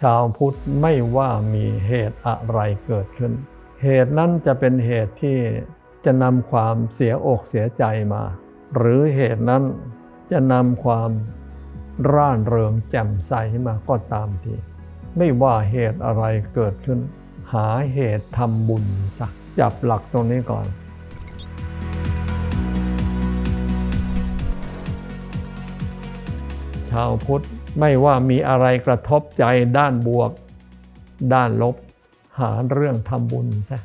ชาวพุทธไม่ว่ามีเหตุอะไรเกิดขึ้น เหตุนั้นจะเป็นเหตุที่จะนำความเสียอกเสียใจมา หรือเหตุนั้นจะนำความร่านเริงแจ่มใสมาก็ตามที ไม่ว่าเหตุอะไรเกิดขึ้น หาเหตุทำบุญสักจับหลักตรงนี้ก่อน ชาวพุทธ ไม่ว่ามีอะไรกระทบใจด้านบวก ด้านลบ หาเรื่องทำบุญซะ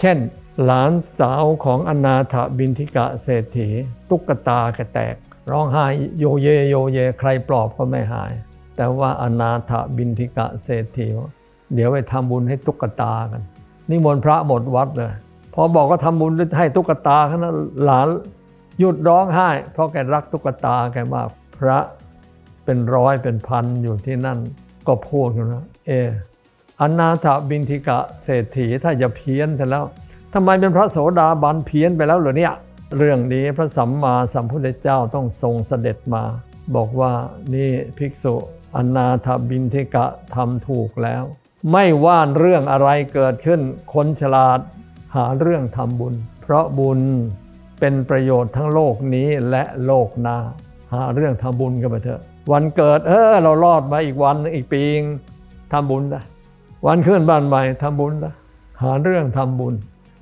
เช่น หลานสาวของอนาถบินทิกะเศรษฐี ตุ๊กตากระแตก ร้องไห้โยเยโยเยใครปลอบก็ไม่หาย แต่ว่าอนาถบินทิกะเศรษฐีเดี๋ยวไปทำบุญให้ตุ๊กตากันนิมนต์พระหมดวัดเลยพอบอกก็ทำบุญให้ตุ๊กตาขนั้นหลานหยุดร้องไห้ เพราะแกรักตุ๊กตาแกมากพระ เป็นร้อยเป็นพันอยู่ที่นั่นก็พูดกันนะเอออนาถบินทิกะเศรษฐีถ้าจะเพี้ยนแต่แล้วทำไมเป็นพระโสดาบันเพี้ยนไปแล้วหรอเนี่ยเรื่องนี้พระสัมมาสัมพุทธเจ้าต้องทรงเสด็จมา บอกว่านี่ภิกษุอนาถบินทิกะทำถูกแล้ว ไม่ว่าเรื่องอะไรเกิดขึ้นคนฉลาดหาเรื่องทำบุญ เพราะบุญเป็นประโยชน์ทั้งโลกนี้และโลกหน้า หาเรื่องทำบุญกันไปเถอะ วันเกิด เออ เรารอดมาอีกวันอีกปีงทำบุญนะวันขึ้นบ้านใหม่ทำบุญนะหาเรื่องทำบุญ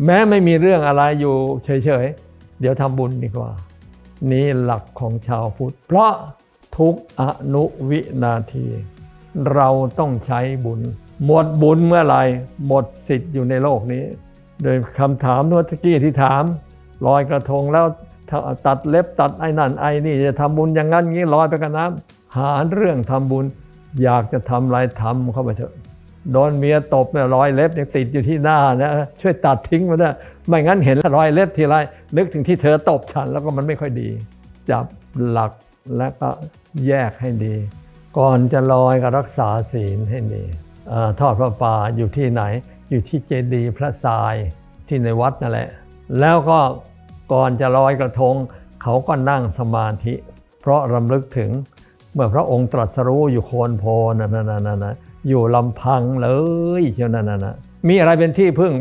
แม้ไม่มีเรื่องอะไรอยู่เฉยๆเดี๋ยวทำบุญดีกว่า นี่หลักของชาวพุทธ เพราะทุกอนุวินาที เราต้องใช้บุญ หมดบุญเมื่อไหร่หมดสิทธิ์อยู่ในโลกนี้ โดยคำถามเมื่อกี้ที่ถามลอยกระทงแล้ว ตัดเล็บตัดไอ้นั่นไอ้นี่จะทำบุญอย่างนั้นงี้ลอยไปกับน้ำหาเรื่องทำบุญ อยากจะทำอะไรทำเข้าไปเถอะโดนเมียตบเนี่ยรอยเล็บยังติดอยู่ที่หน้านะช่วยตัดทิ้งมาด้วยไม่งั้นเห็นรอยเล็บทีไรนึกถึงที่เธอตบฉันแล้วก็มันไม่ค่อยดี จับหลักแล้วก็แยกให้ดี ก่อนจะลอยก็รักษาศีลให้ดีอทอดพระป่าอยู่ที่ไหน อยู่ที่เจดีย์พระทรายที่ในวัดนั่นแหละ แล้วก็ ก่อนจะลอยกระทง เขาก็นั่งสมาธิ เพราะรำลึกถึงเมื่อพระองค์ตรัสรู้อยู่โคนโพนั่นนั่นนอยู่ลำพังเลยเชียวนั่นนั่นมีอะไรเป็นที่พึ่ง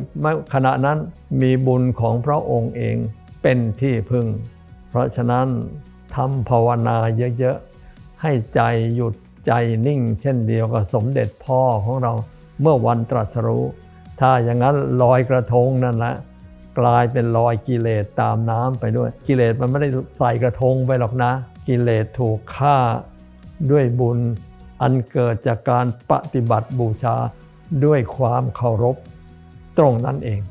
ขณะนั้นมีบุญของพระองค์เองเป็นที่พึ่ง เพราะฉะนั้นทำภาวนาเยอะๆ ให้ใจหยุดใจนิ่ง เช่นเดียวกับสมเด็จพ่อของเราเมื่อวันตรัสรู้ ถ้าอย่างนั้นลอยกระทงนั่นแหละ กลายเป็นรอยกิเลสตามน้ำไปด้วย กิเลสมันไม่ได้ใส่กระทงไปหรอกนะ กิเลสถูกฆ่าด้วยบุญอันเกิดจากการปฏิบัติบูชาด้วยความเคารพตรงนั้นเอง